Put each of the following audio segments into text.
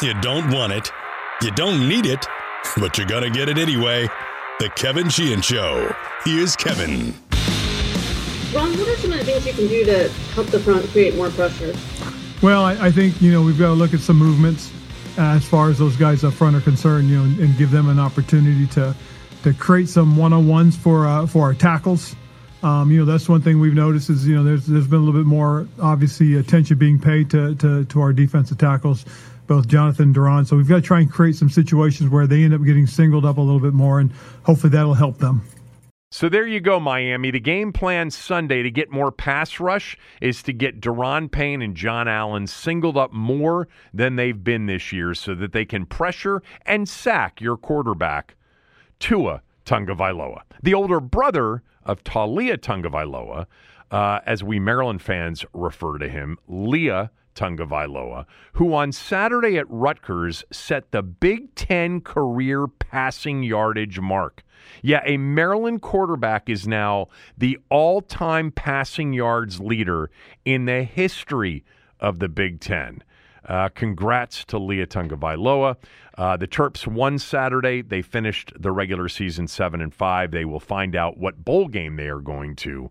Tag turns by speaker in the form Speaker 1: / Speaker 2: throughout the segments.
Speaker 1: You don't want it, you don't need it, but you're going to get it anyway. The Kevin Sheehan Show. Here's Kevin.
Speaker 2: Ron, what are some of the things you can do to help the front create more pressure?
Speaker 3: Well, I, I think, you know, we've got to look at some movements uh, as far as those guys up front are concerned, you know, and, and give them an opportunity to to create some one-on-ones for uh, for our tackles. Um, you know, that's one thing we've noticed is you know there's there's been a little bit more obviously attention being paid to to, to our defensive tackles both Jonathan and Daron. So we've got to try and create some situations where they end up getting singled up a little bit more, and hopefully that'll help them.
Speaker 4: So there you go, Miami. The game plan Sunday to get more pass rush is to get Daron Payne and Jon Allen singled up more than they've been this year so that they can pressure and sack your quarterback, Tua Tagovailoa, the older brother of Taulia Tagovailoa, uh, as we Maryland fans refer to him, Leah Tagovailoa, who on Saturday at Rutgers set the Big Ten career passing yardage mark. Yeah, a Maryland quarterback is now the all time passing yards leader in the history of the Big Ten. Uh, congrats to Leah Tagovailoa. Uh, the Terps won Saturday. They finished the regular season seven and five. They will find out what bowl game they are going to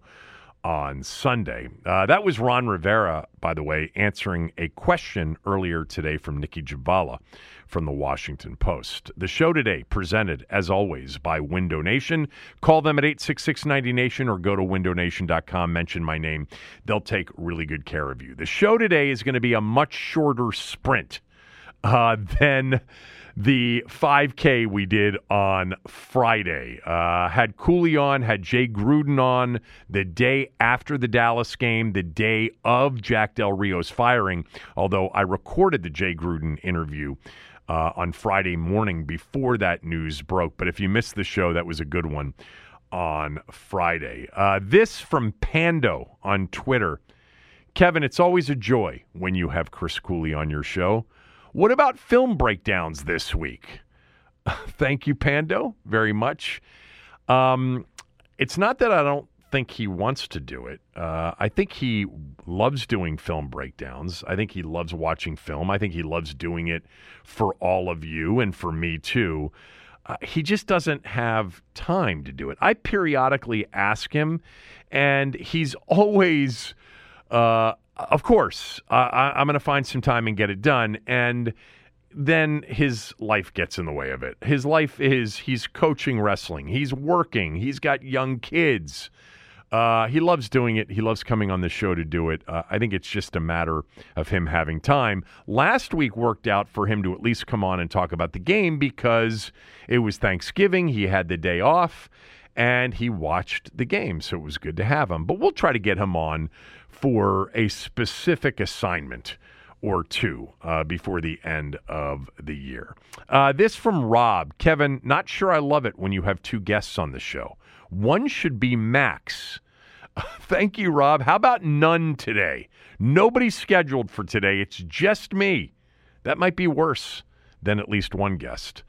Speaker 4: on Sunday. Uh, that was Ron Rivera, by the way, answering a question earlier today from Nicki Jhabvala from the Washington Post. The show today presented, as always, by Window Nation. Call them at 866 90Nation or go to windownation.com, mention my name. They'll take really good care of you. The show today is going to be a much shorter sprint uh, than the 5K we did on Friday. Uh, had Cooley on, had Jay Gruden on the day after the Dallas game, the day of Jack Del Rio's firing, although I recorded the Jay Gruden interview. Uh, on Friday morning before that news broke. But if you missed the show, that was a good one on Friday. Uh, this from Pando on Twitter. Kevin, it's always a joy when you have Chris Cooley on your show. What about film breakdowns this week? Thank you, Pando, very much. Um, it's not that I don't think he wants to do it. Uh, I think he loves doing film breakdowns. I think he loves watching film. I think he loves doing it for all of you and for me too. Uh, he just doesn't have time to do it. I periodically ask him, and he's always uh, of course, uh, I, I'm going to find some time and get it done. And then his life gets in the way of it. His life is he's coaching wrestling, he's working, he's got young kids. Uh, he loves doing it. He loves coming on the show to do it. Uh, I think it's just a matter of him having time. Last week worked out for him to at least come on and talk about the game because it was Thanksgiving. He had the day off and he watched the game. So it was good to have him. But we'll try to get him on for a specific assignment or two uh, before the end of the year. Uh, this from Rob. Kevin, not sure I love it when you have two guests on the show. One should be Max. Thank you, Rob. How about none today? Nobody's scheduled for today. It's just me. That might be worse than at least one guest.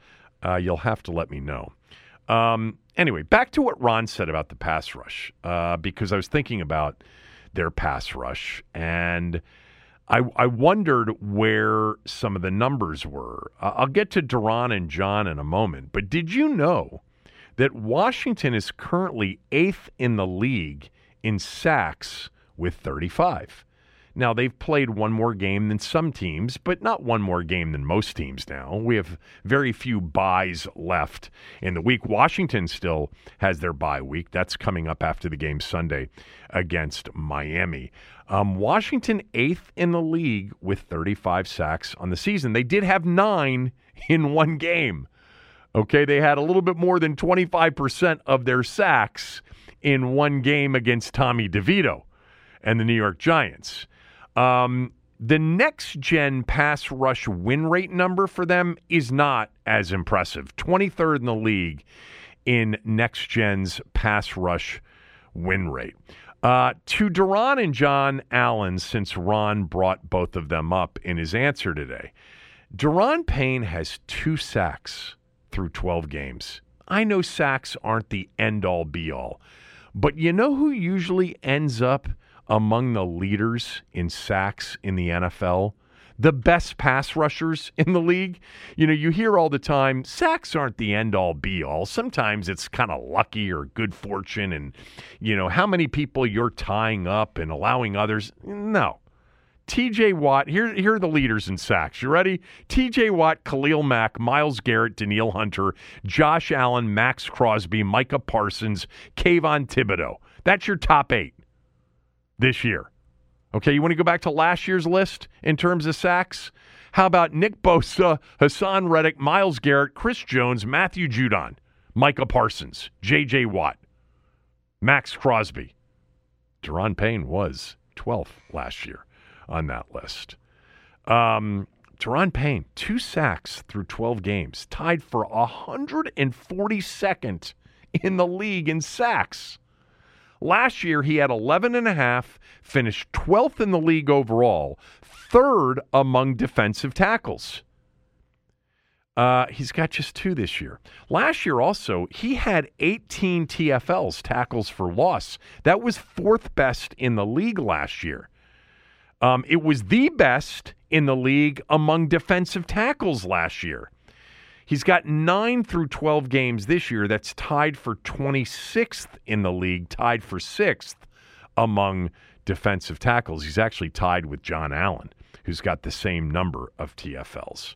Speaker 4: Uh, you'll have to let me know. Um, anyway, back to what Ron said about the pass rush, uh, because I was thinking about their pass rush. And I, I wondered where some of the numbers were. Uh, I'll get to Daron and Jon in a moment, but did you know that Washington is currently eighth in the league in sacks with 35? Now, they've played one more game than some teams, but not one more game than most teams now. We have very few byes left in the week. Washington still has their bye week. That's coming up after the game Sunday against Miami. Um, Washington, eighth in the league with 35 sacks on the season. They did have nine in one game. Okay, they had a little bit more than 25% of their sacks in one game against Tommy DeVito and the New York Giants. Um, the next gen pass rush win rate number for them is not as impressive 23rd in the league in next gen's pass rush win rate. Uh, to Daron and Jon Allen, since Ron brought both of them up in his answer today, Daron Payne has two sacks through 12 games. I know sacks aren't the end all be all, but you know who usually ends up among the leaders in sacks in the NFL? The best pass rushers in the league. You know, you hear all the time sacks aren't the end all be all. Sometimes it's kind of lucky or good fortune, and, you know, how many people you're tying up and allowing others. No. TJ Watt, here, here are the leaders in sacks. You ready? TJ Watt, Khalil Mack, Myles Garrett, Danielle Hunter, Josh Allen, Maxx Crosby, Micah Parsons, Kayvon Thibodeaux. That's your top eight this year. Okay, you want to go back to last year's list in terms of sacks? How about Nick Bosa, Haason Reddick, Myles Garrett, Chris Jones, Matthew Judon, Micah Parsons, J.J. Watt, Maxx Crosby? Daron Payne was 12th last year on that list. Um, Daron Payne, two sacks through 12 games, tied for 142nd in the league in sacks. Last year, he had 11 and a half, finished 12th in the league overall, third among defensive tackles. Uh, he's got just two this year. Last year, also, he had 18 TFLs, tackles for loss. That was fourth best in the league last year. Um, it was the best in the league among defensive tackles last year. He's got nine through 12 games this year. That's tied for 26th in the league, tied for sixth among defensive tackles. He's actually tied with Jon Allen, who's got the same number of TFLs.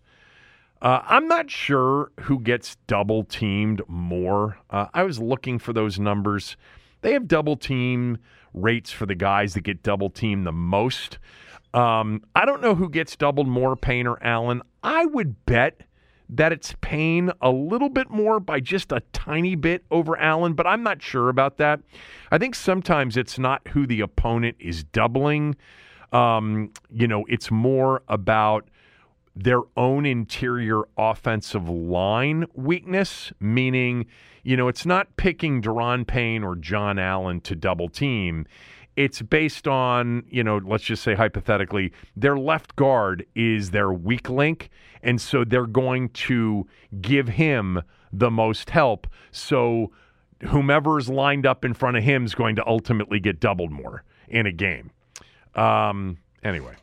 Speaker 4: Uh, I'm not sure who gets double teamed more. Uh, I was looking for those numbers. They have double team rates for the guys that get double teamed the most. Um, I don't know who gets doubled more, Payne or Allen. I would bet that it's Payne a little bit more by just a tiny bit over Allen, but I'm not sure about that. I think sometimes it's not who the opponent is doubling. Um, you know, it's more about their own interior offensive line weakness, meaning, you know, it's not picking Daron Payne or Jon Allen to double team. It's based on, you know, let's just say hypothetically, their left guard is their weak link. And so they're going to give him the most help. So whomever is lined up in front of him is going to ultimately get doubled more in a game. Um, anyway,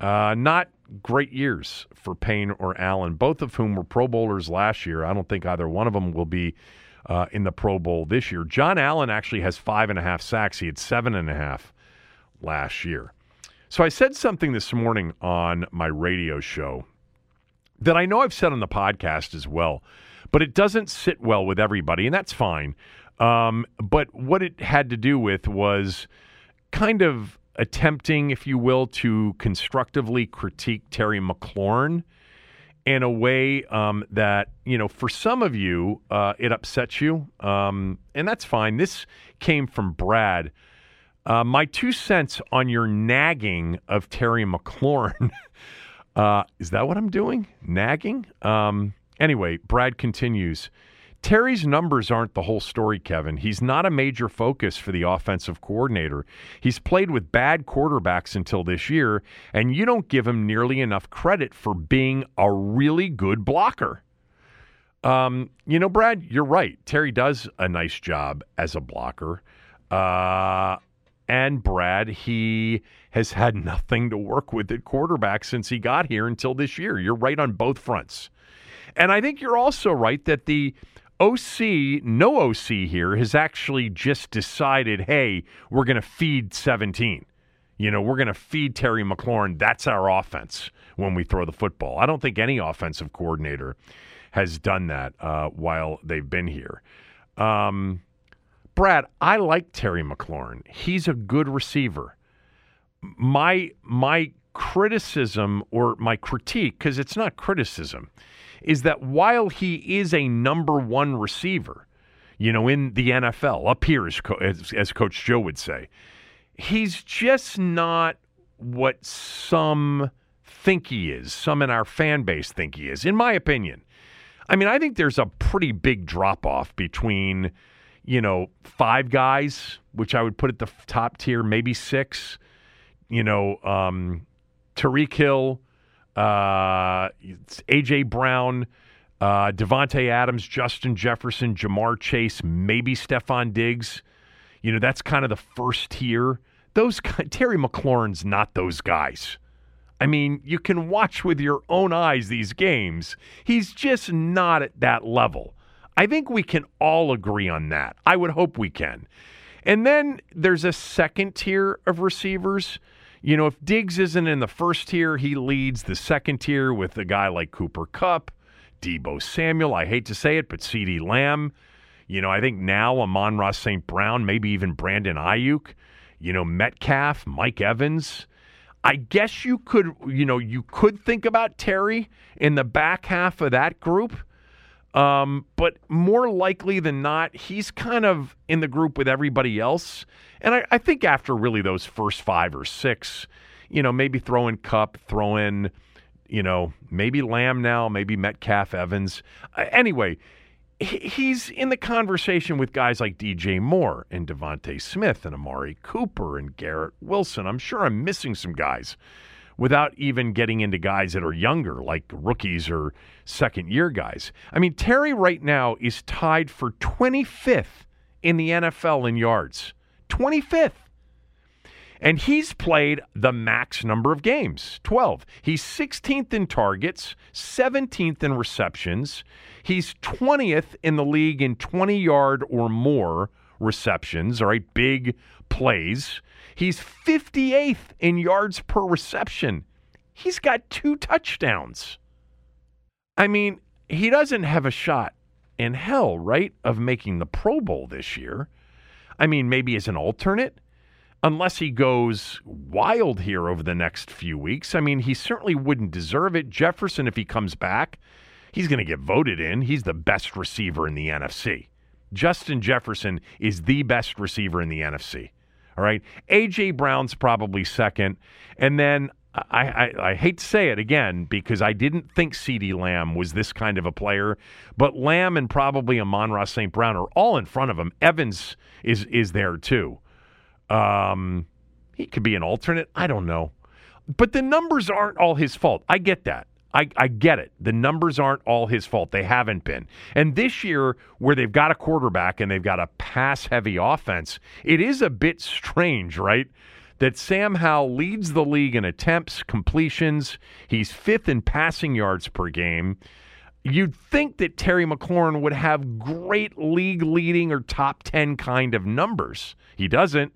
Speaker 4: uh, not great years for Payne or Allen, both of whom were Pro Bowlers last year. I don't think either one of them will be uh, in the Pro Bowl this year. Jon Allen actually has five and a half sacks. He had seven and a half last year. So I said something this morning on my radio show that I know I've said on the podcast as well, but it doesn't sit well with everybody, and that's fine. Um, but what it had to do with was kind of attempting, if you will, to constructively critique Terry McLaurin in a way um, that you know for some of you uh, it upsets you um, and that's fine. This came from brad. Uh, my two cents on your nagging of terry mclaurin. Uh, is that what i'm doing? Nagging? Um, anyway brad continues Terry's numbers aren't the whole story, Kevin. He's not a major focus for the offensive coordinator. He's played with bad quarterbacks until this year, and you don't give him nearly enough credit for being a really good blocker. Um, you know, Brad, you're right. Terry does a nice job as a blocker. Uh, and Brad, he has had nothing to work with at quarterback since he got here until this year. You're right on both fronts. And I think you're also right that the OC, no OC here, has actually just decided, hey, we're going to feed 17. You know, we're going to feed Terry McLaurin. That's our offense when we throw the football. I don't think any offensive coordinator has done that uh, while they've been here. Um, Brad, I like Terry McLaurin. He's a good receiver. My my criticism or my critique, because it's not criticism, is that while he is a number one receiver, you know, in the NFL, up here, as, as, as Coach Joe would say, he's just not what some think he is, some in our fan base think he is, in my opinion. I mean, I think there's a pretty big drop off between, you know, five guys, which I would put at the top tier, maybe six, you know, um, Tyreek Hill, uh, AJ Brown, uh, Davante Adams, Justin Jefferson, Ja'Marr Chase, maybe Stefon Diggs. You know, that's kind of the first tier. Those Terry McLaurin's not those guys. I mean, you can watch with your own eyes these games. He's just not at that level. I think we can all agree on that. I would hope we can. And then there's a second tier of receivers. You know, if Diggs isn't in the first tier, he leads the second tier with a guy like Cooper Kupp, Deebo Samuel. I hate to say it, but CeeDee Lamb. You know, I think now Amon-Ra St. Brown, maybe even Brandon Aiyuk, You know, Metcalf, Mike Evans. I guess you could, you know, you could think about Terry in the back half of that group. Um, but more likely than not, he's kind of in the group with everybody else. And I, I, think after really those first five or six, you know, maybe throw in Kupp, throw in, you know, maybe Lamb now, maybe Metcalf Evans. Uh, anyway, he's in the conversation with guys like DJ Moore and DeVonta Smith and Amari Cooper and Garrett Wilson. I'm sure I'm missing some guys without even getting into guys that are younger, like rookies or second year guys. I mean, Terry right now is tied for 25th in the NFL in yards. 25th. And he's played the max number of games 12. He's 16th in targets, 17th in receptions. He's 20th in the league in 20 yard or more receptions, all right, big plays. He's 58th in yards per reception. He's got two touchdowns. I mean, he doesn't have a shot in hell, right, of making the Pro Bowl this year. I mean, maybe as an alternate, unless he goes wild here over the next few weeks. I mean, he certainly wouldn't deserve it. Jefferson, if he comes back, he's going to get voted in. He's the best receiver in the NFC. Justin Jefferson is the best receiver in the NFC. All right. A.J. Brown's probably second. And then I, I, I, hate to say it again because I didn't think CeeDee Lamb was this kind of a player, but Lamb and probably Amon-Ra St. Brown are all in front of him. Evans is is there too. Um, he could be an alternate. I don't know. But the numbers aren't all his fault. I get that. I, I, get it. The numbers aren't all his fault. They haven't been. And this year, where they've got a quarterback and they've got a pass heavy offense, it is a bit strange, right? That Sam Howell leads the league in attempts, completions. He's fifth in passing yards per game. You'd think that Terry McLaurin would have great league leading or top 10 kind of numbers. He doesn't.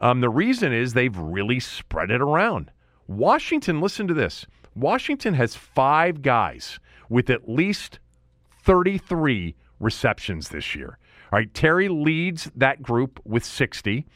Speaker 4: Um, the reason is they've really spread it around. Washington, listen to this Washington has five guys with at least 33 receptions this year. All right, Terry leads that group with 60.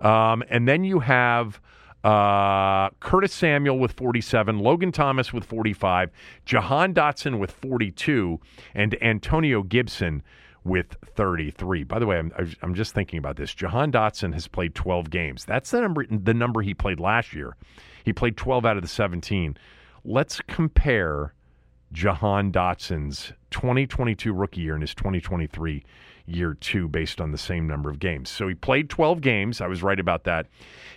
Speaker 4: Um, and then you have uh, Curtis Samuel with 47, Logan Thomas with 45, Jahan Dotson with 42, and Antonio Gibson with 33. By the way, I'm, I'm just thinking about this. Jahan Dotson has played 12 games. That's the number the number he played last year. He played 12 out of the 17. Let's compare Jahan Dotson's 2022 rookie year and his 2023 year two based on the same number of games. So he played 12 games. I was right about that.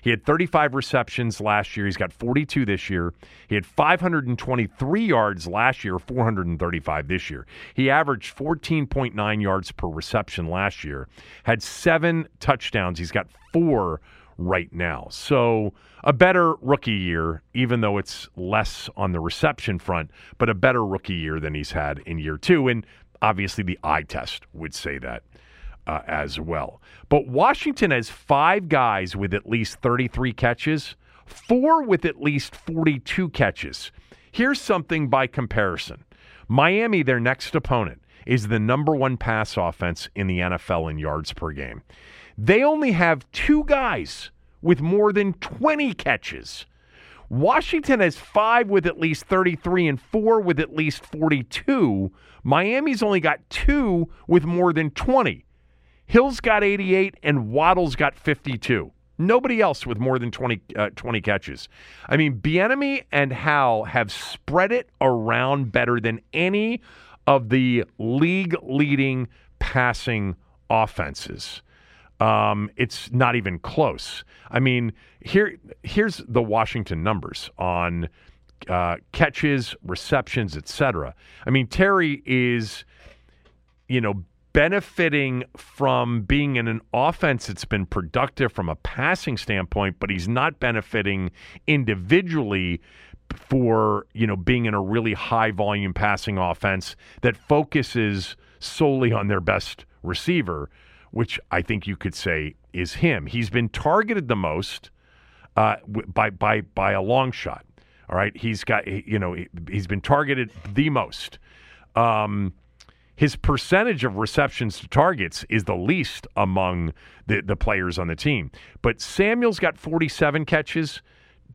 Speaker 4: He had 35 receptions last year. He's got 42 this year. He had 523 yards last year, 435 this year. He averaged 14.9 yards per reception last year, had seven touchdowns. He's got four right now. So a better rookie year, even though it's less on the reception front, but a better rookie year than he's had in year two. And Obviously, the eye test would say that uh, as well. But Washington has five guys with at least 33 catches four with at least 42 catches. Here's something by comparison Miami, their next opponent, is the number one pass offense in the NFL in yards per game. They only have two guys with more than 20 catches. Washington has five with at least 33 and four with at least 42. Miami's only got two with more than 20. Hill's got 88 and Waddle's got 52. Nobody else with more than 20, uh, 20 catches. I mean, Bieniemy and Howell have spread it around better than any of the league leading passing offenses. Um, it's not even close. I mean, here here's the Washington numbers on uh, catches, receptions, etc. I mean, Terry is, you know, benefiting from being in an offense that's been productive from a passing standpoint, but he's not benefiting individually for, you know, being in a really high volume passing offense that focuses solely on their best receiver, which I think you could say is him. He's been targeted the most uh, by by by a long shot. All right, he's got you know he's been targeted the most. Um, his percentage of receptions to targets is the least among the, the players on the team. But Samuel's got 47 catches,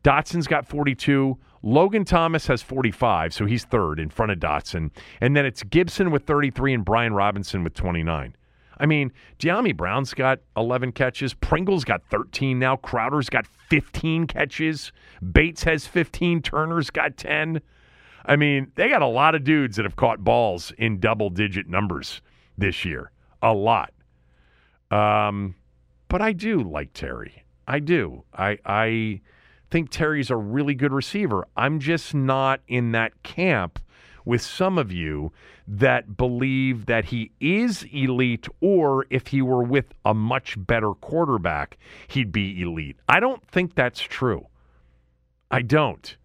Speaker 4: Dotson's got 42, Logan Thomas has 45, so he's third in front of Dotson. And then it's Gibson with 33 and Brian Robinson with 29. I mean, Dyami Brown's got 11 catches. Pringle's got 13 now. Crowder's got 15 catches. Bates has 15. Turner's got 10. I mean, they got a lot of dudes that have caught balls in double digit numbers this year. A lot. Um, but I do like Terry. I do. I I think Terry's a really good receiver. I'm just not in that camp with some of you that believe that he is elite or if he were with a much better quarterback, he'd be elite. I don't think that's true. I don't.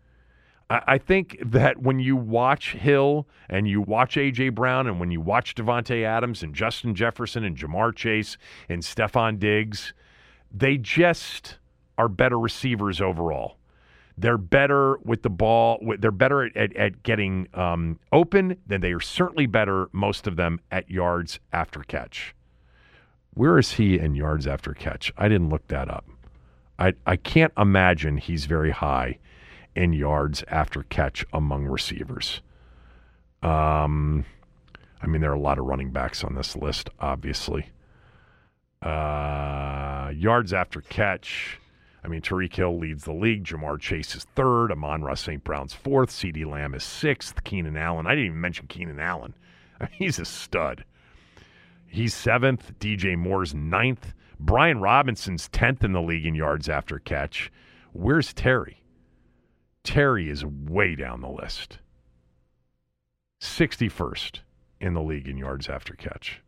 Speaker 4: I think that when you watch Hill and you watch A.J. Brown and when you watch Davante Adams and Justin Jefferson and Ja'Marr Chase and Stefon Diggs, they just are better receivers overall. They're better with the ball. They're better at, at, at getting um, open than they are certainly better, most of them, at yards after catch. Where is he in yards after catch? I didn't look that up. I, I can't imagine he's very high in yards after catch among receivers. Um, I mean, there are a lot of running backs on this list, obviously. Uh, yards after catch. I mean, Tyreek Hill leads the league. Ja'Marr Chase is third. Amon-Ra St. Brown's fourth. CeeDee Lamb is sixth. Keenan Allen. I didn't even mention Keenan Allen. I mean, he's a stud. He's seventh. DJ Moore's ninth. Brian Robinson's tenth in the league in yards after catch. Where's Terry? Terry is way down the list. 61st in the league in yards after catch.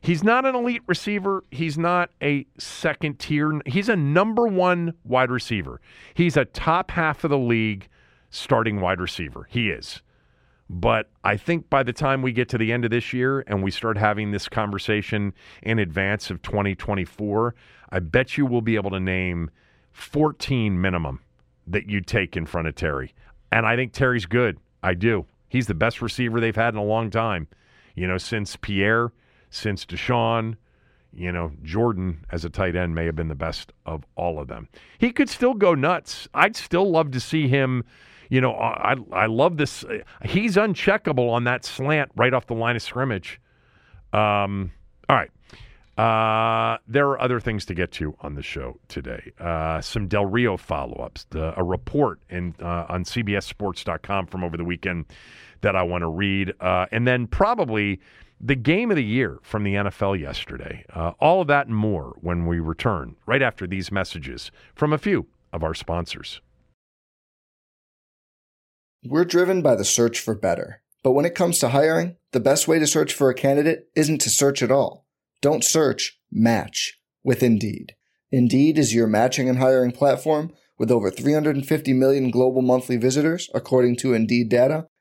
Speaker 4: He's not an elite receiver. He's not a second tier. He's a number one wide receiver. He's a top half of the league starting wide receiver. He is. But I think by the time we get to the end of this year and we start having this conversation in advance of 2024, I bet you we'll be able to name 14 minimum that you'd take in front of Terry. And I think Terry's good. I do. He's the best receiver they've had in a long time. You know, since Pierre, since DeSean, you know, Jordan as a tight end may have been the best of all of them. He could still go nuts. I'd still love to see him. You know, I I love this. He's uncheckable on that slant right off the line of scrimmage. Um, all right. Uh, there are other things to get to on the show today. Uh, some Del Rio follow ups, a report in, uh, on CBSSports.com from over the weekend that I want to read, uh, and then probably the game of the year from the NFL yesterday. Uh, all of that and more when we return right after these messages from a few of our sponsors.
Speaker 5: We're driven by the search for better. But when it comes to hiring, the best way to search for a candidate isn't to search at all. Don't search, match with Indeed. Indeed is your matching and hiring platform with over 350 million global monthly visitors, according to Indeed data,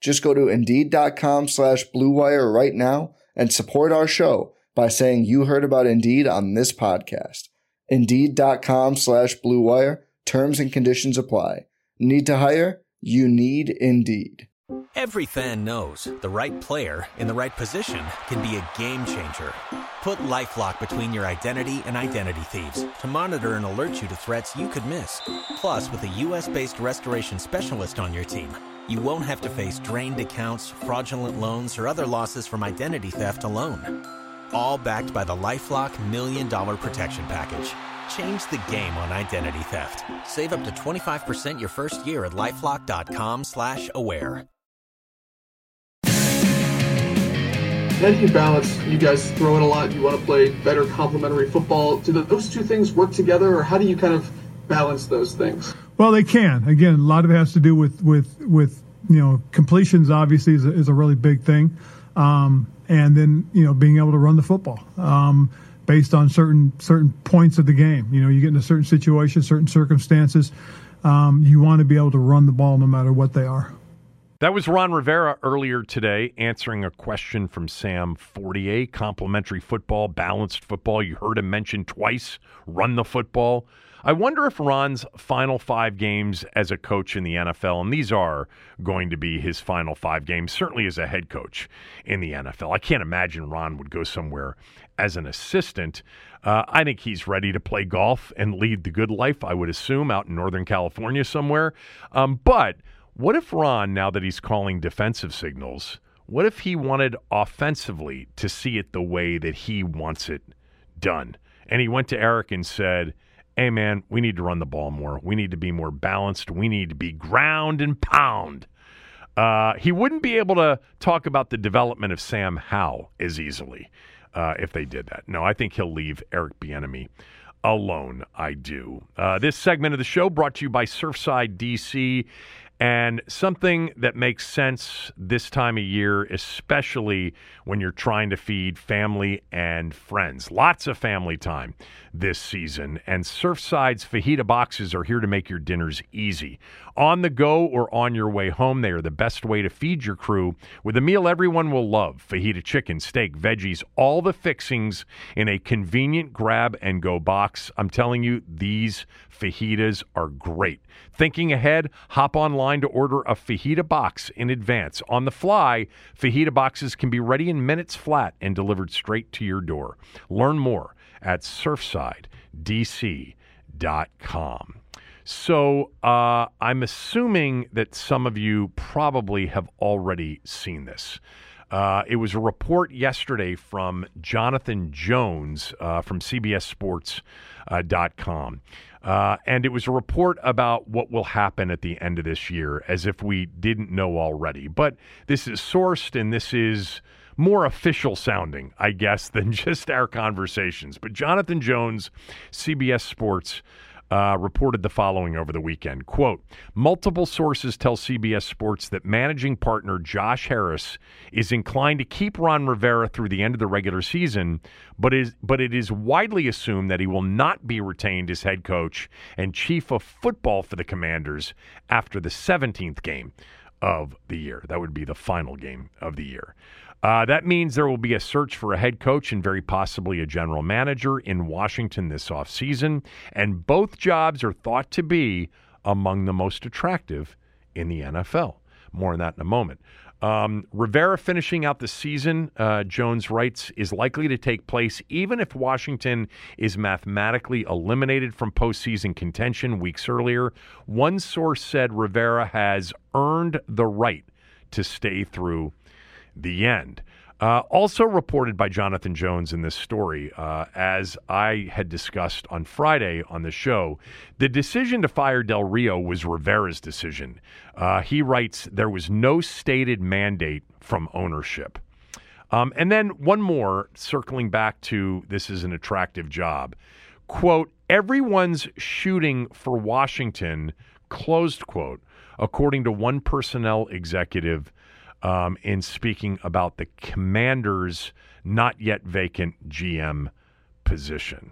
Speaker 5: Just go to Indeed.com slash BlueWire right now and support our show by saying you heard about Indeed on this podcast. Indeed.com slash BlueWire. Terms and conditions apply. Need to hire? You need Indeed.
Speaker 6: Every fan knows the right player in the right position can be a game changer. Put LifeLock between your identity and identity thieves to monitor and alert you to threats you could miss. Plus, with a U.S.-based restoration specialist on your team, you won't have to face drained accounts, fraudulent loans, or other losses from identity theft alone. All backed by the LifeLock Million Dollar Protection Package. Change the game on identity theft. Save up to 25% your first year at LifeLock.com slash aware.
Speaker 7: Do you balance? You guys throw in a lot. You want to play better complementary football. Do those two things work together, or how do you kind of balance those things?
Speaker 3: Well, they can. Again, a lot of it has to do with with with you know completions. Obviously, is a, is a really big thing, um, and then you know being able to run the football um, based on certain certain points of the game. You know, you get in a certain situation, certain circumstances. Um, you want to be able to run the ball no matter what they are.
Speaker 4: That was Ron Rivera earlier today answering a question from Sam Fortier. Complementary football, balanced football. You heard him mention twice run the football. I wonder if Ron's final five games as a coach in the NFL, and these are going to be his final five games, certainly as a head coach in the NFL. I can't imagine Ron would go somewhere as an assistant. Uh, I think he's ready to play golf and lead the good life, I would assume, out in Northern California somewhere. Um, but what if Ron, now that he's calling defensive signals, what if he wanted offensively to see it the way that he wants it done? And he went to Eric and said, Hey, man, we need to run the ball more. We need to be more balanced. We need to be ground and pound. Uh, he wouldn't be able to talk about the development of Sam Howell as easily uh, if they did that. No, I think he'll leave Eric Bieniemy alone. I do. Uh, this segment of the show brought to you by Surfside DC and something that makes sense this time of year, especially when you're trying to feed family and friends. Lots of family time this season, and Surfside's fajita boxes are here to make your dinners easy. On the go or on your way home, they are the best way to feed your crew with a meal everyone will love fajita chicken, steak, veggies, all the fixings in a convenient grab and go box. I'm telling you, these fajitas are great. Thinking ahead, hop online to order a fajita box in advance. On the fly, fajita boxes can be ready in minutes flat and delivered straight to your door. Learn more at surfsidedc.com. So uh, I'm assuming that some of you probably have already seen this. Uh, it was a report yesterday from Jonathan Jones uh, from CBSSports.com. Uh, and it was a report about what will happen at the end of this year, as if we didn't know already. But this is sourced and this is more official sounding, I guess, than just our conversations. But Jonathan Jones, CBS Sports, uh, reported the following over the weekend. Quote multiple sources tell cbs sports that managing partner josh harris is inclined to keep ron rivera through the end of the regular season but is but it is widely assumed that he will not be retained as head coach and chief of football for the commanders after the 17th game of the year. That would be the final game of the year uh, that means there will be a search for a head coach and very possibly a general manager in Washington this offseason. And both jobs are thought to be among the most attractive in the NFL. More on that in a moment. Um, Rivera finishing out the season, uh, Jones writes, is likely to take place even if Washington is mathematically eliminated from postseason contention weeks earlier. One source said Rivera has earned the right to stay through the end. Uh, also reported by Jonathan Jones in this story, uh, as I had discussed on Friday on the show, the decision to fire Del Rio was Rivera's decision. Uh, he writes there was no stated mandate from ownership. Um, and then one more, circling back to this is an attractive job. Quote, Everyone's shooting for Washington, closed quote, according to one personnel executive um, in speaking about the commander's not yet vacant GM position.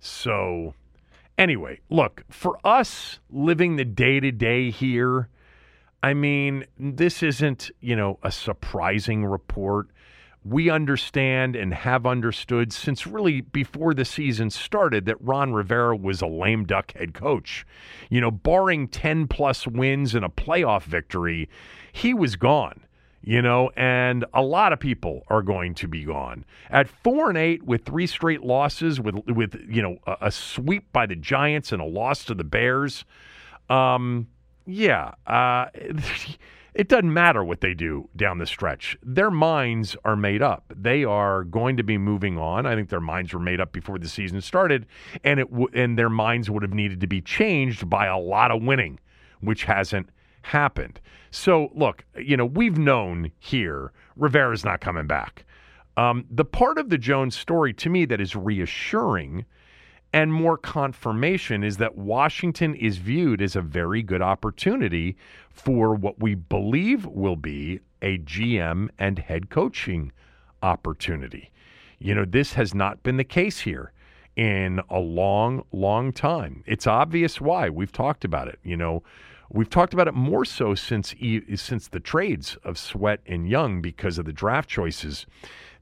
Speaker 4: So, anyway, look, for us living the day to day here, I mean, this isn't, you know, a surprising report. We understand and have understood since really before the season started that Ron Rivera was a lame duck head coach. You know, barring 10 plus wins and a playoff victory, he was gone you know, and a lot of people are going to be gone. At four and eight with three straight losses, with with you know a, a sweep by the Giants and a loss to the Bears, um, yeah, uh, it doesn't matter what they do down the stretch. Their minds are made up. They are going to be moving on. I think their minds were made up before the season started, and it w- and their minds would have needed to be changed by a lot of winning, which hasn't happened. So, look, you know, we've known here Rivera's not coming back. Um, the part of the Jones story to me that is reassuring and more confirmation is that Washington is viewed as a very good opportunity for what we believe will be a GM and head coaching opportunity. You know, this has not been the case here in a long, long time. It's obvious why. We've talked about it. You know, We've talked about it more so since since the trades of Sweat and Young because of the draft choices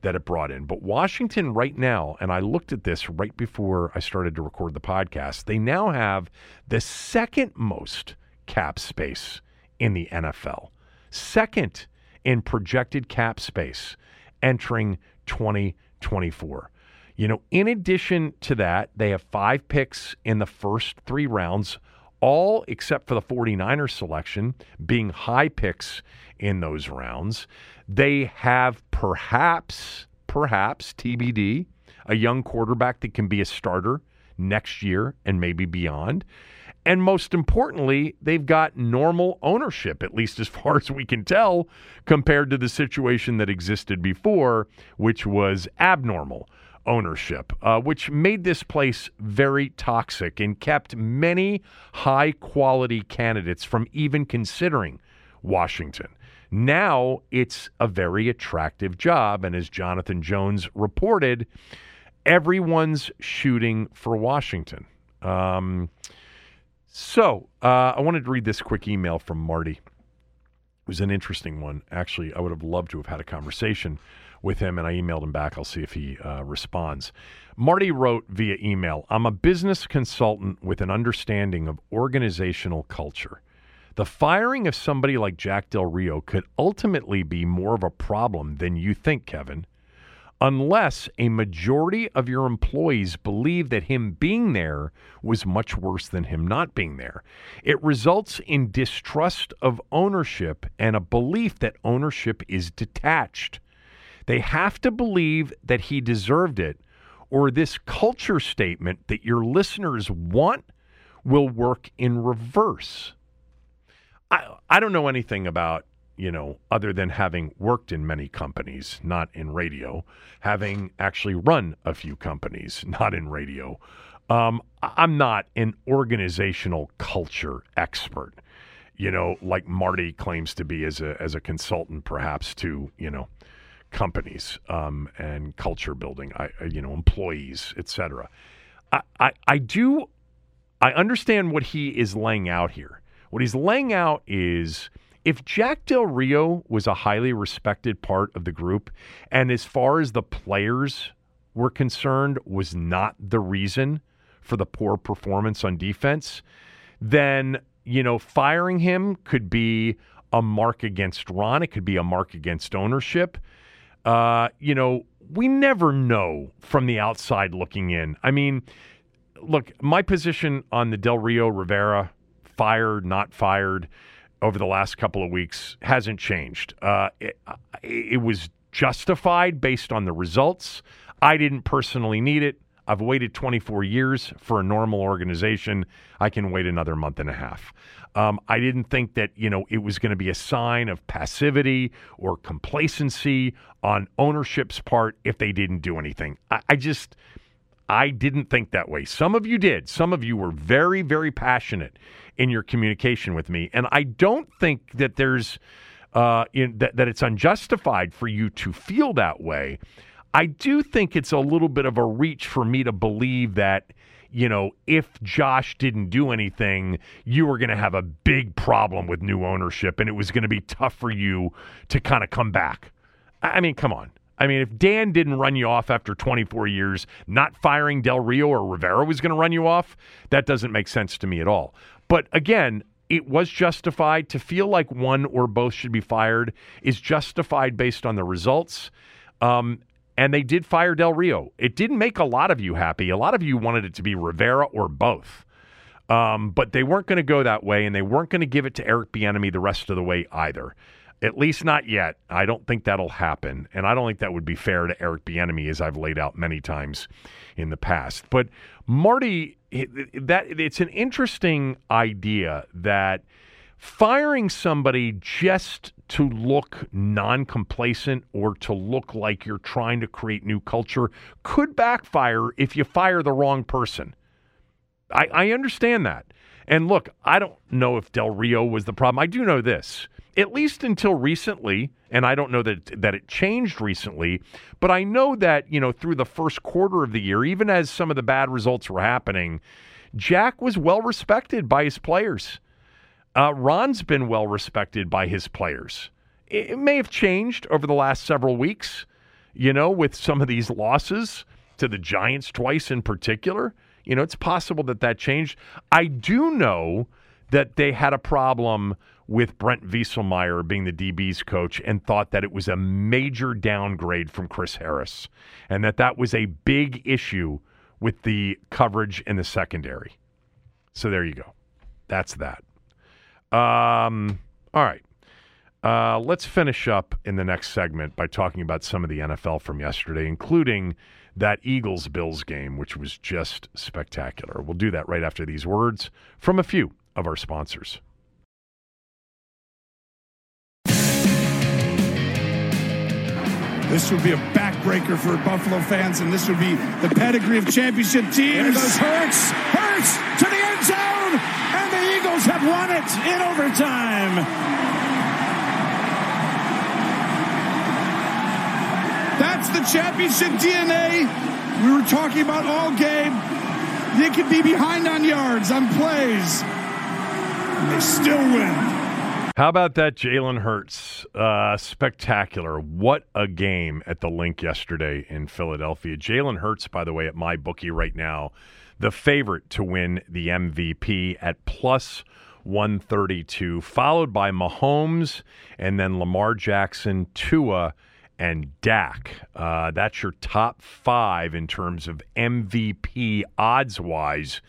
Speaker 4: that it brought in. But Washington right now, and I looked at this right before I started to record the podcast, they now have the second most cap space in the NFL. Second in projected cap space entering 2024. You know, in addition to that, they have five picks in the first three rounds all except for the 49ers selection being high picks in those rounds. They have perhaps, perhaps TBD, a young quarterback that can be a starter next year and maybe beyond. And most importantly, they've got normal ownership, at least as far as we can tell, compared to the situation that existed before, which was abnormal ownership, uh, which made this place very toxic and kept many high quality candidates from even considering Washington. Now it's a very attractive job. And as Jonathan Jones reported, everyone's shooting for Washington. Um, so uh, I wanted to read this quick email from Marty. It was an interesting one. Actually, I would have loved to have had a conversation with him, and I emailed him back. I'll see if he uh, responds. Marty wrote via email I'm a business consultant with an understanding of organizational culture. The firing of somebody like Jack Del Rio could ultimately be more of a problem than you think, Kevin, unless a majority of your employees believe that him being there was much worse than him not being there. It results in distrust of ownership and a belief that ownership is detached. They have to believe that he deserved it, or this culture statement that your listeners want will work in reverse. I, I don't know anything about, you know, other than having worked in many companies, not in radio, having actually run a few companies, not in radio. Um, I'm not an organizational culture expert, you know, like Marty claims to be as a as a consultant, perhaps to you know companies um, and culture building, I, you know, employees, etc. I, I, I do, I understand what he is laying out here. What he's laying out is if Jack Del Rio was a highly respected part of the group, and as far as the players were concerned, was not the reason for the poor performance on defense, then, you know, firing him could be a mark against Ron. It could be a mark against ownership. Uh, you know, we never know from the outside looking in. I mean, look, my position on the Del Rio Rivera fired, not fired over the last couple of weeks hasn't changed. Uh, it, it was justified based on the results. I didn't personally need it. I've waited 24 years for a normal organization. I can wait another month and a half. Um, I didn't think that you know it was going to be a sign of passivity or complacency on ownership's part if they didn't do anything. I, I just I didn't think that way. Some of you did. Some of you were very, very passionate in your communication with me. And I don't think that there's uh, in, that, that it's unjustified for you to feel that way. I do think it's a little bit of a reach for me to believe that, you know, if Josh didn't do anything, you were going to have a big problem with new ownership and it was going to be tough for you to kind of come back. I mean, come on. I mean, if Dan didn't run you off after 24 years, not firing Del Rio or Rivera was going to run you off, that doesn't make sense to me at all. But again, it was justified to feel like one or both should be fired is justified based on the results. Um, and they did fire Del Rio. It didn't make a lot of you happy. A lot of you wanted it to be Rivera or both. Um, but they weren't going to go that way, and they weren't going to give it to Eric Bieniemy the rest of the way either. At least not yet. I don't think that'll happen, and I don't think that would be fair to Eric Bieniemy, as I've laid out many times in the past. But Marty, that it's an interesting idea that firing somebody just to look non-complacent or to look like you're trying to create new culture could backfire if you fire the wrong person. I, I understand that. And look, I don't know if Del Rio was the problem. I do know this at least until recently, and I don't know that that it changed recently, but I know that, you know, through the first quarter of the year, even as some of the bad results were happening, Jack was well respected by his players. Uh, Ron's been well respected by his players. It, it may have changed over the last several weeks, you know, with some of these losses to the Giants twice in particular. You know, it's possible that that changed. I do know that they had a problem with Brent Vieselmeyer being the DB's coach and thought that it was a major downgrade from Chris Harris and that that was a big issue with the coverage in the secondary. So there you go. That's that. Um, all right. Uh, let's finish up in the next segment by talking about some of the NFL from yesterday, including that Eagles Bills game, which was just spectacular. We'll do that right after these words from a few of our sponsors.
Speaker 8: This would be a backbreaker for Buffalo fans, and this would be the pedigree of championship teams. There
Speaker 9: goes Hurts. Hurts to the end zone, and the Eagles have won it in overtime.
Speaker 8: That's the championship DNA we were talking about all game. They could be behind on yards, on plays, and they still win.
Speaker 4: How about that, Jalen Hurts? Uh, spectacular. What a game at the Linc yesterday in Philadelphia. Jalen Hurts, by the way, at MyBookie right now, the favorite to win the MVP at plus 132, followed by Mahomes and then Lamar Jackson, Tua, and Dak. Uh, that's your top five in terms of MVP odds wise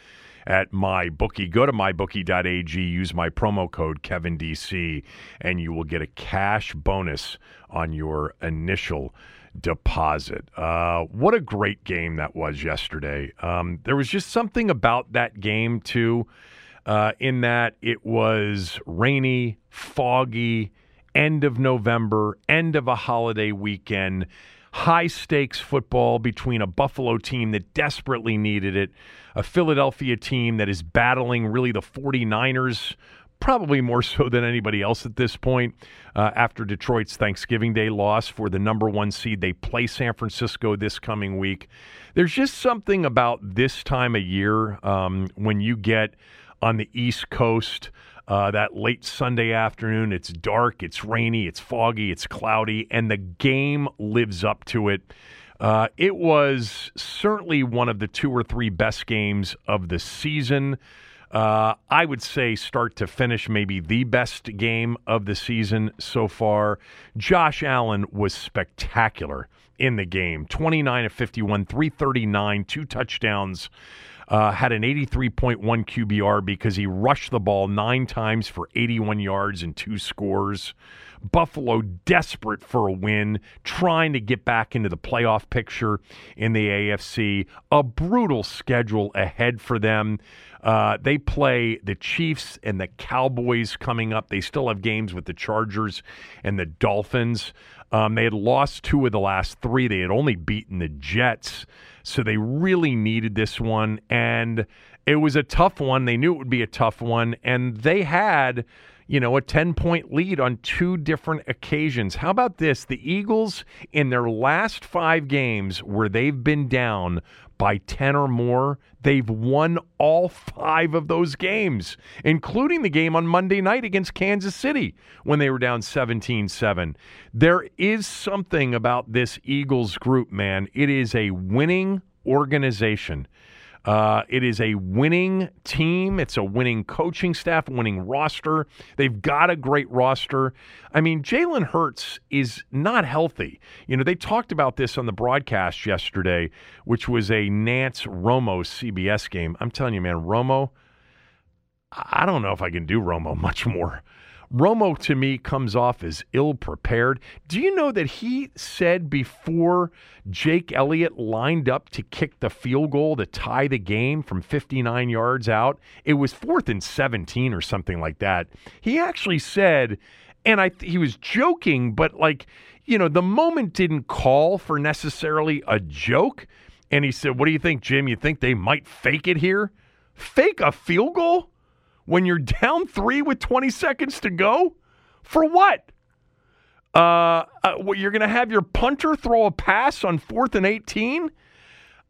Speaker 4: at MyBookie. Go to mybookie.ag, use my promo code KevinDC, and you will get a cash bonus on your initial deposit. Uh, what a great game that was yesterday. Um, there was just something about that game, too, uh, in that it was rainy, foggy, end of November, end of a holiday weekend high stakes football between a Buffalo team that desperately needed it, a Philadelphia team that is battling really the 49ers, probably more so than anybody else at this point, uh, after Detroit's Thanksgiving Day loss for the number one seed. They play San Francisco this coming week. There's just something about this time of year um, when you get on the East Coast uh, that late Sunday afternoon. It's dark, it's rainy, it's foggy, it's cloudy, and the game lives up to it. Uh, it was certainly one of the two or three best games of the season. Uh, I would say, start to finish, maybe the best game of the season so far. Josh Allen was spectacular in the game 29 of 51, 339, two touchdowns uh, had an 83.1 QBR because he rushed the ball nine times for 81 yards and two scores. Buffalo desperate for a win, trying to get back into the playoff picture in the AFC. A brutal schedule ahead for them. Uh, they play the Chiefs and the Cowboys coming up. They still have games with the Chargers and the Dolphins. Um, they had lost two of the last three. They had only beaten the Jets. So they really needed this one. And it was a tough one. They knew it would be a tough one. And they had, you know, a 10 point lead on two different occasions. How about this? The Eagles, in their last five games where they've been down by 10 or more, they've won all five of those games, including the game on Monday night against Kansas City when they were down 17 7. There is something about this Eagles group, man. It is a winning organization. Uh, it is a winning team. It's a winning coaching staff, winning roster. They've got a great roster. I mean, Jalen Hurts is not healthy. You know, they talked about this on the broadcast yesterday, which was a Nantz Romo CBS game. I'm telling you, man, Romo, I don't know if I can do Romo much more. Romo to me comes off as ill prepared. Do you know that he said before Jake Elliott lined up to kick the field goal to tie the game from 59 yards out? It was fourth and 17 or something like that. He actually said, and I he was joking, but like, you know, the moment didn't call for necessarily a joke. And he said, What do you think, Jim? You think they might fake it here? Fake a field goal? When you're down three with 20 seconds to go? For what? Uh, uh you're going to have your punter throw a pass on fourth and 18?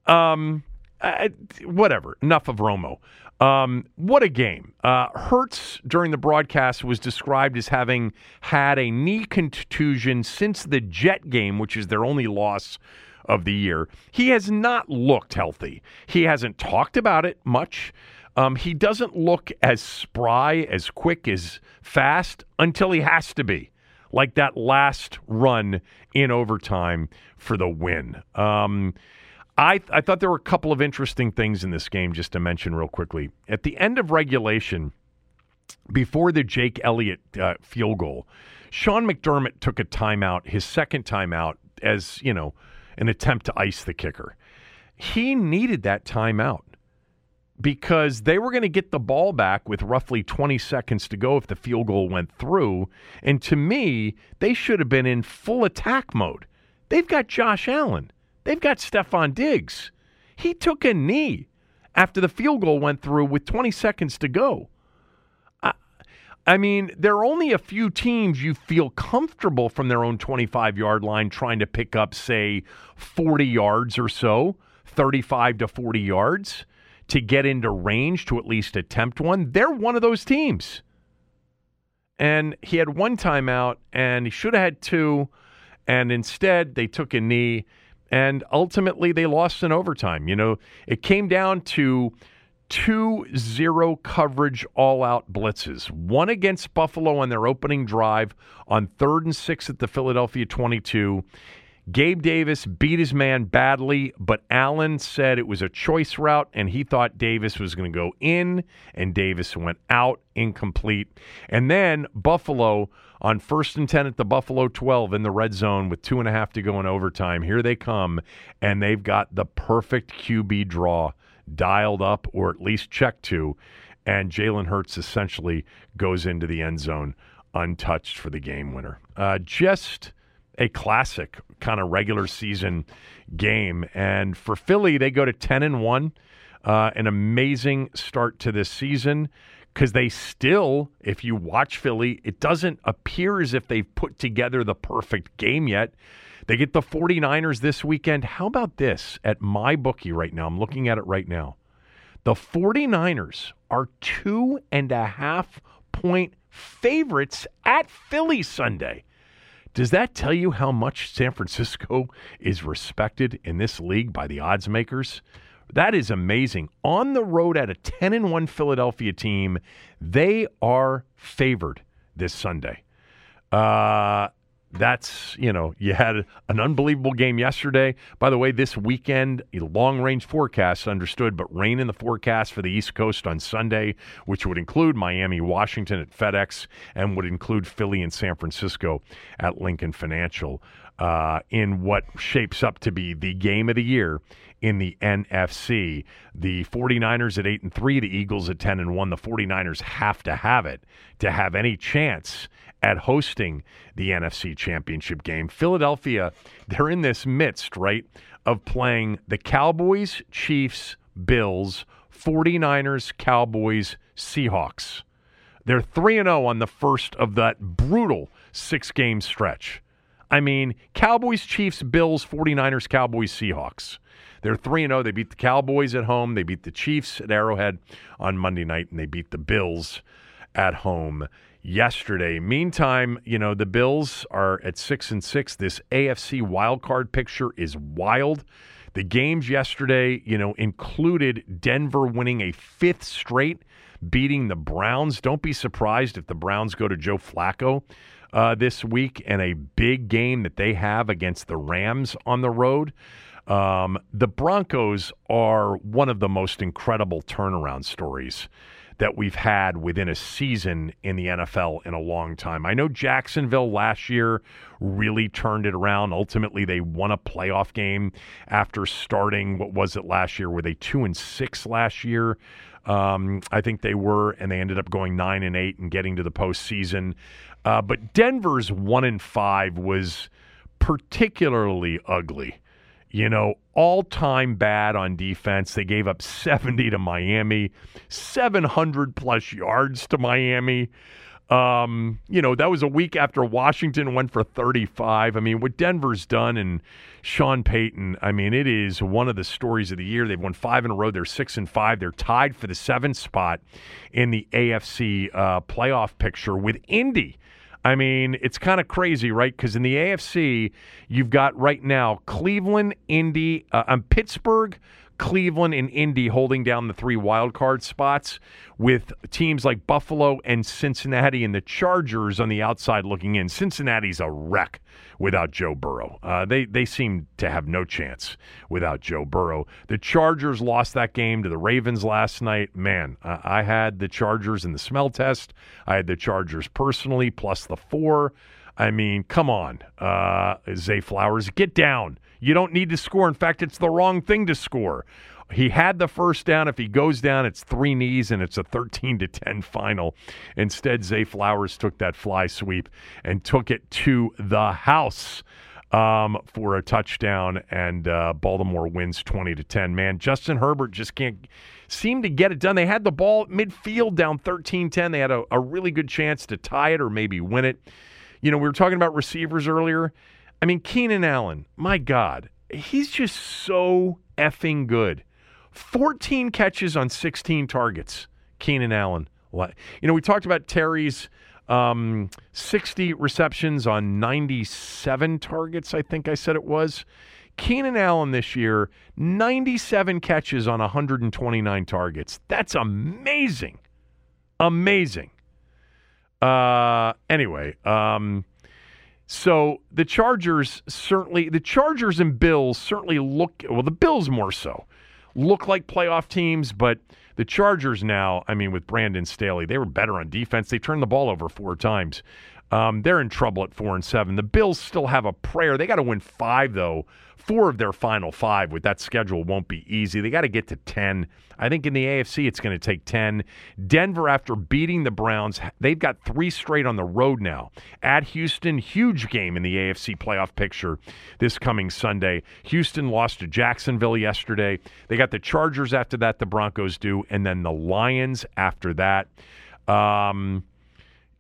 Speaker 4: Um, uh, whatever. Enough of Romo. Um, what a game. Uh, Hurts during the broadcast was described as having had a knee contusion since the Jet game, which is their only loss of the year. He has not looked healthy. He hasn't talked about it much. Um, he doesn't look as spry, as quick, as fast until he has to be, like that last run in overtime for the win. Um, I, I thought there were a couple of interesting things in this game, just to mention real quickly. At the end of regulation, before the Jake Elliott uh, field goal, Sean McDermott took a timeout, his second timeout, as you know, an attempt to ice the kicker. He needed that timeout because they were going to get the ball back with roughly 20 seconds to go if the field goal went through. And to me, they should have been in full attack mode. They've got Josh Allen, they've got Stefon Diggs. He took a knee after the field goal went through with 20 seconds to go. I, I mean, there are only a few teams you feel comfortable from their own 25 yard line trying to pick up, say, 40 yards or so, 35 to 40 yards to get into range to at least attempt one. They're one of those teams. And he had one timeout and he should have had two. And instead, they took a knee and ultimately they lost in overtime. You know, it came down to two zero coverage all out blitzes one against Buffalo on their opening drive on third and six at the Philadelphia 22, Gabe Davis beat his man badly, but Allen said it was a choice route, and he thought Davis was going to go in, and Davis went out incomplete. And then Buffalo on first and 10 at the Buffalo 12 in the red zone with two and a half to go in overtime. Here they come, and they've got the perfect QB draw dialed up or at least checked to, and Jalen Hurts essentially goes into the end zone untouched for the game winner. Uh, just a classic kind of regular season game. And for Philly, they go to 10 and 1, uh, an amazing start to this season because they still, if you watch Philly, it doesn't appear as if they've put together the perfect game yet. They get the 49ers this weekend. How about this at MyBookie right now? I'm looking at it right now. The 49ers are two and a half point favorites at Philly Sunday. Does that tell you how much San Francisco is respected in this league by the odds makers? That is amazing. On the road at a 10 and 1 Philadelphia team, they are favored this Sunday. Uh, that's, you know, you had an unbelievable game yesterday. By the way, this weekend, long range forecast understood, but rain in the forecast for the East Coast on Sunday, which would include Miami, Washington at FedEx, and would include Philly and San Francisco at Lincoln Financial. Uh, in what shapes up to be the game of the year in the NFC. The 49ers at 8 and 3, the Eagles at 10 and 1. The 49ers have to have it to have any chance at hosting the NFC Championship game. Philadelphia, they're in this midst, right, of playing the Cowboys, Chiefs, Bills, 49ers, Cowboys, Seahawks. They're 3 and 0 on the first of that brutal six-game stretch. I mean, Cowboys, Chiefs, Bills, 49ers, Cowboys, Seahawks. They're 3 0. They beat the Cowboys at home. They beat the Chiefs at Arrowhead on Monday night, and they beat the Bills at home yesterday. Meantime, you know, the Bills are at 6 and 6. This AFC wildcard picture is wild. The games yesterday, you know, included Denver winning a fifth straight, beating the Browns. Don't be surprised if the Browns go to Joe Flacco uh, this week and a big game that they have against the Rams on the road. Um, the Broncos are one of the most incredible turnaround stories that we've had within a season in the NFL in a long time. I know Jacksonville last year really turned it around. Ultimately, they won a playoff game after starting what was it last year? Were they two and six last year? Um, I think they were, and they ended up going nine and eight and getting to the postseason. Uh, but Denver's one and five was particularly ugly you know, all time bad on defense. They gave up 70 to Miami, 700 plus yards to Miami. Um, you know, that was a week after Washington went for 35. I mean, what Denver's done and Sean Payton, I mean, it is one of the stories of the year. They've won five in a row. They're six and five. They're tied for the seventh spot in the AFC uh, playoff picture with Indy I mean, it's kind of crazy, right? Because in the AFC, you've got right now Cleveland, Indy, uh, um, Pittsburgh, Cleveland, and Indy holding down the three wild card spots, with teams like Buffalo and Cincinnati and the Chargers on the outside looking in. Cincinnati's a wreck without Joe Burrow. Uh, they they seem to have no chance without Joe Burrow. The Chargers lost that game to the Ravens last night. Man, I had the Chargers in the smell test. I had the Chargers personally plus the four. I mean, come on, uh, Zay Flowers, get down. You don't need to score. In fact, it's the wrong thing to score. He had the first down. If he goes down, it's three knees and it's a 13 to 10 final. Instead, Zay Flowers took that fly sweep and took it to the house um, for a touchdown, and uh, Baltimore wins 20 to 10. Man, Justin Herbert just can't seem to get it done. They had the ball midfield down 13 10. They had a, a really good chance to tie it or maybe win it. You know, we were talking about receivers earlier. I mean, Keenan Allen, my God, he's just so effing good. 14 catches on 16 targets. Keenan Allen. You know, we talked about Terry's um, 60 receptions on 97 targets, I think I said it was. Keenan Allen this year, 97 catches on 129 targets. That's amazing. Amazing. Uh, anyway, um, so the Chargers certainly, the Chargers and Bills certainly look, well, the Bills more so look like playoff teams, but the Chargers now, I mean, with Brandon Staley, they were better on defense. They turned the ball over four times. Um, they're in trouble at four and seven. The Bills still have a prayer. They got to win five though. Four of their final five with that schedule won't be easy. They got to get to ten. I think in the AFC it's going to take ten. Denver, after beating the Browns, they've got three straight on the road now. At Houston, huge game in the AFC playoff picture this coming Sunday. Houston lost to Jacksonville yesterday. They got the Chargers after that. The Broncos do, and then the Lions after that. Um,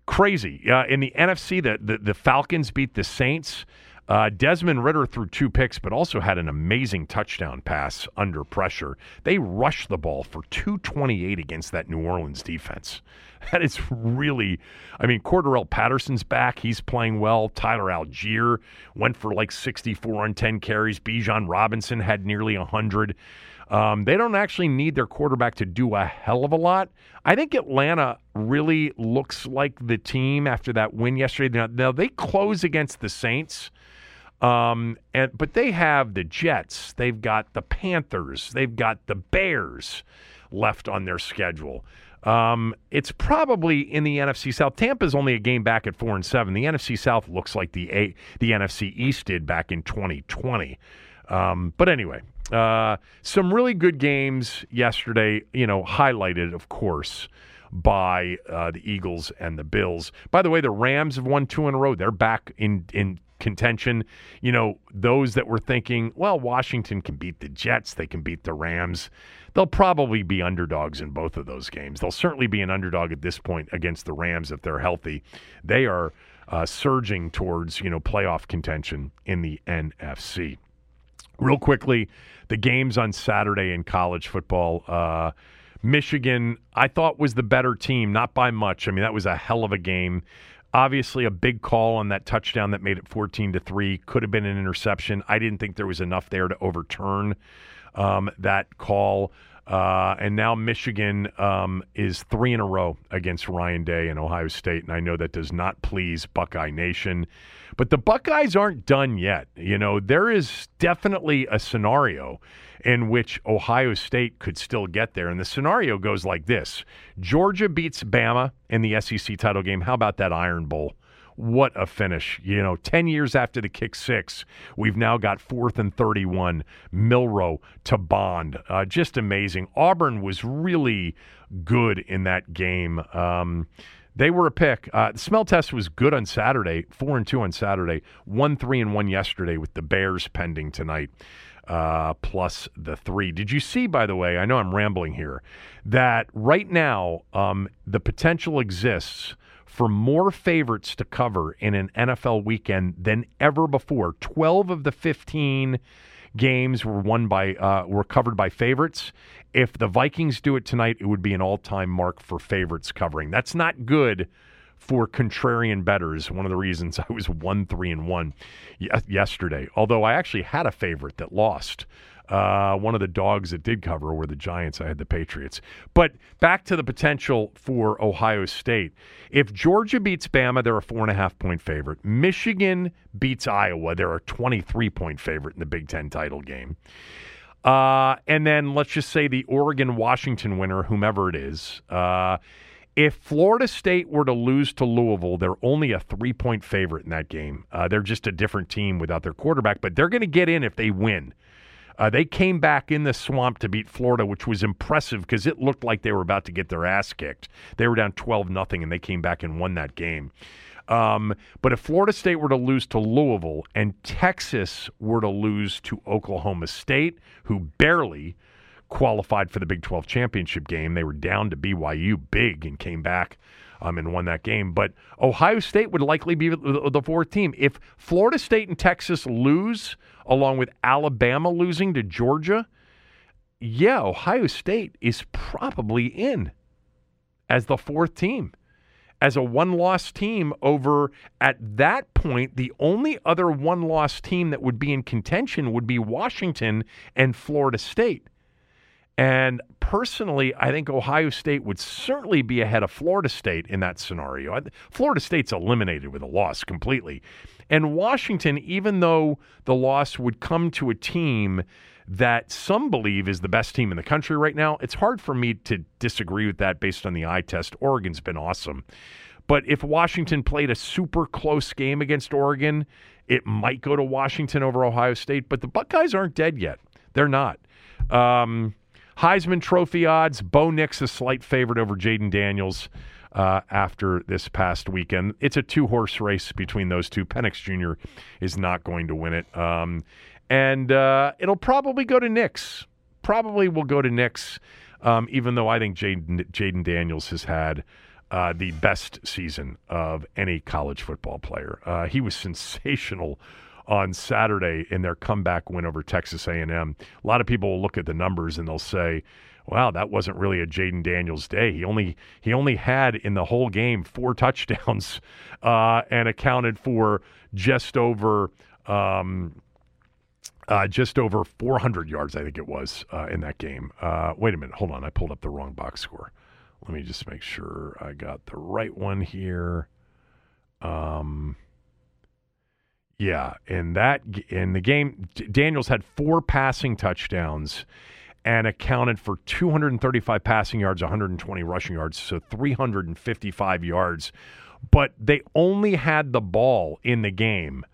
Speaker 4: crazy. Uh, in the NFC, the, the, the Falcons beat the Saints. Uh, Desmond Ridder threw two picks, but also had an amazing touchdown pass under pressure. They rushed the ball for 228 against that New Orleans defense. That is really, I mean, Cordarrelle Patterson's back. He's playing well. Tyler Allgeier went for like 64 on 10 carries. Bijan Robinson had nearly 100. Um, they don't actually need their quarterback to do a hell of a lot. I think Atlanta really looks like the team after that win yesterday. Now, now they close against the Saints. Um, and but they have the Jets, they've got the Panthers, they've got the Bears left on their schedule. Um, it's probably in the NFC South. Tampa's only a game back at four and seven. The NFC South looks like the a, the NFC East did back in 2020. Um, but anyway, uh, some really good games yesterday. You know, highlighted of course by uh, the Eagles and the Bills. By the way, the Rams have won two in a row. They're back in in contention. You know, those that were thinking, well, Washington can beat the Jets, they can beat the Rams. They'll probably be underdogs in both of those games. They'll certainly be an underdog at this point against the Rams if they're healthy. They are uh, surging towards, you know, playoff contention in the NFC. Real quickly, the games on Saturday in college football. Uh, Michigan, I thought was the better team, not by much. I mean, that was a hell of a game. Obviously, a big call on that touchdown that made it 14 to 3 could have been an interception. I didn't think there was enough there to overturn um, that call. Uh, and now Michigan um, is three in a row against Ryan Day and Ohio State. And I know that does not please Buckeye Nation. But the Buckeyes aren't done yet. You know, there is definitely a scenario in which Ohio State could still get there. And the scenario goes like this Georgia beats Bama in the SEC title game. How about that Iron Bowl? What a finish. You know, 10 years after the kick six, we've now got fourth and 31, Milroe to Bond. Uh, just amazing. Auburn was really good in that game. Um, they were a pick. Uh, the smell test was good on Saturday, four and two on Saturday, one three and one yesterday with the Bears pending tonight uh, plus the three. Did you see, by the way, I know I'm rambling here, that right now um, the potential exists for more favorites to cover in an NFL weekend than ever before. 12 of the 15 games were won by uh, were covered by favorites. If the Vikings do it tonight, it would be an all-time mark for favorites covering. That's not good for contrarian bettors. One of the reasons I was one three and one yesterday. Although I actually had a favorite that lost. Uh, one of the dogs that did cover were the Giants. I had the Patriots. But back to the potential for Ohio State. If Georgia beats Bama, they're a four and a half point favorite. Michigan beats Iowa, they're a 23 point favorite in the Big Ten title game. Uh, and then let's just say the Oregon Washington winner, whomever it is, uh, if Florida State were to lose to Louisville, they're only a three point favorite in that game. Uh, they're just a different team without their quarterback, but they're going to get in if they win. Uh, they came back in the swamp to beat Florida, which was impressive because it looked like they were about to get their ass kicked. They were down 12 nothing, and they came back and won that game. Um, but if Florida State were to lose to Louisville and Texas were to lose to Oklahoma State, who barely qualified for the Big 12 championship game. They were down to BYU big and came back um, and won that game. But Ohio State would likely be the, fourth team. If Florida State and Texas lose, along with Alabama losing to Georgia, yeah, Ohio State is probably in as the fourth team. As a one loss team over at that point, the only other one loss team that would be in contention would be Washington and Florida State. And personally, I think Ohio State would certainly be ahead of Florida State in that scenario. Florida State's eliminated with a loss completely. And Washington, even though the loss would come to a team that some believe is the best team in the country right now, it's hard for me to disagree with that based on the eye test. Oregon's been awesome. But if Washington played a super close game against Oregon, it might go to Washington over Ohio State. But the Buckeyes aren't dead yet. They're not. Um, Heisman Trophy odds: Bo Nix a slight favorite over Jayden Daniels uh, after this past weekend. It's a two-horse race between those two. Penix Jr. is not going to win it, um, and uh, it'll probably go to Nix. Probably will go to Nix, um, even though I think Jayden Daniels has had. Uh, the best season of any college football player. Uh, he was sensational on Saturday in their comeback win over Texas A&M. A lot of people will look at the numbers and they'll say, "Wow, that wasn't really a Jayden Daniels day. He only he only had in the whole game four touchdowns uh, and accounted for just over." Um, Uh, just over 400 yards, I think it was, uh, in that game. Uh, wait a minute. Hold on. I pulled up the wrong box score. Let me just make sure I got the right one here. Um, yeah, in that in the game, Daniels had four passing touchdowns and accounted for 235 passing yards, 120 rushing yards, so 355 yards. But they only had the ball in the game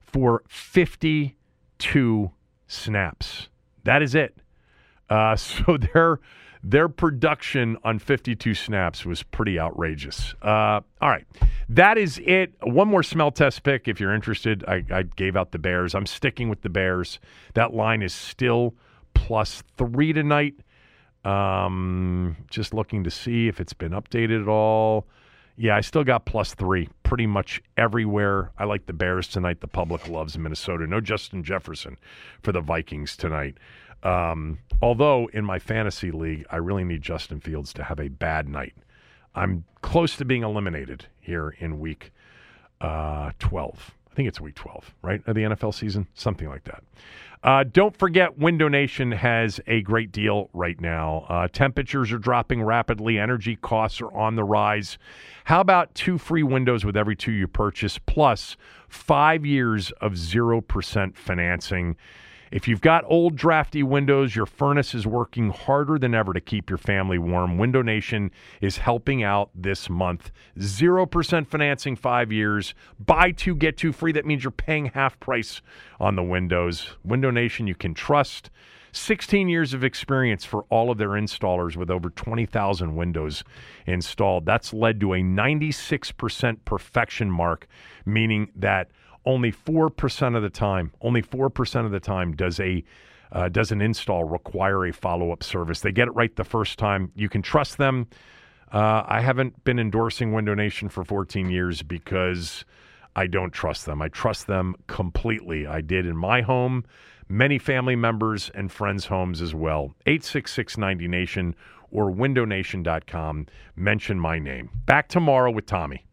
Speaker 4: for 52 snaps. That is it. Uh, so their their production on 52 snaps was pretty outrageous. Uh, all right, that is it. One more smell test pick if you're interested. I, I gave out the Bears. I'm sticking with the Bears. That line is still plus three tonight. Um, just looking to see if it's been updated at all. Yeah, I still got plus three pretty much everywhere. I like the Bears tonight. The public loves Minnesota. No Justin Jefferson for the Vikings tonight. Um, although in my fantasy league, I really need Justin Fields to have a bad night. I'm close to being eliminated here in week uh, 12. I think it's week 12, right, of the NFL season, something like that. Uh, don't forget, Window Nation has a great deal right now. Uh, temperatures are dropping rapidly, energy costs are on the rise. How about two free windows with every two you purchase, plus five years of 0% financing? If you've got old drafty windows, your furnace is working harder than ever to keep your family warm. Window Nation is helping out this month. 0% financing, five years. Buy two, get two free. That means you're paying half price on the windows. Window Nation, you can trust. 16 years of experience for all of their installers with over 20,000 windows installed. That's led to a 96% perfection mark, meaning that only 4% of the time, only 4% of the time does a uh, does an install require a follow-up service. They get it right the first time. You can trust them. Uh, I haven't been endorsing Window Nation for 14 years because I don't trust them. I trust them completely. I did in my home, many family members and friends' homes as well. 866 90 Nation or windownation.com. Mention my name. Back tomorrow with Tommy.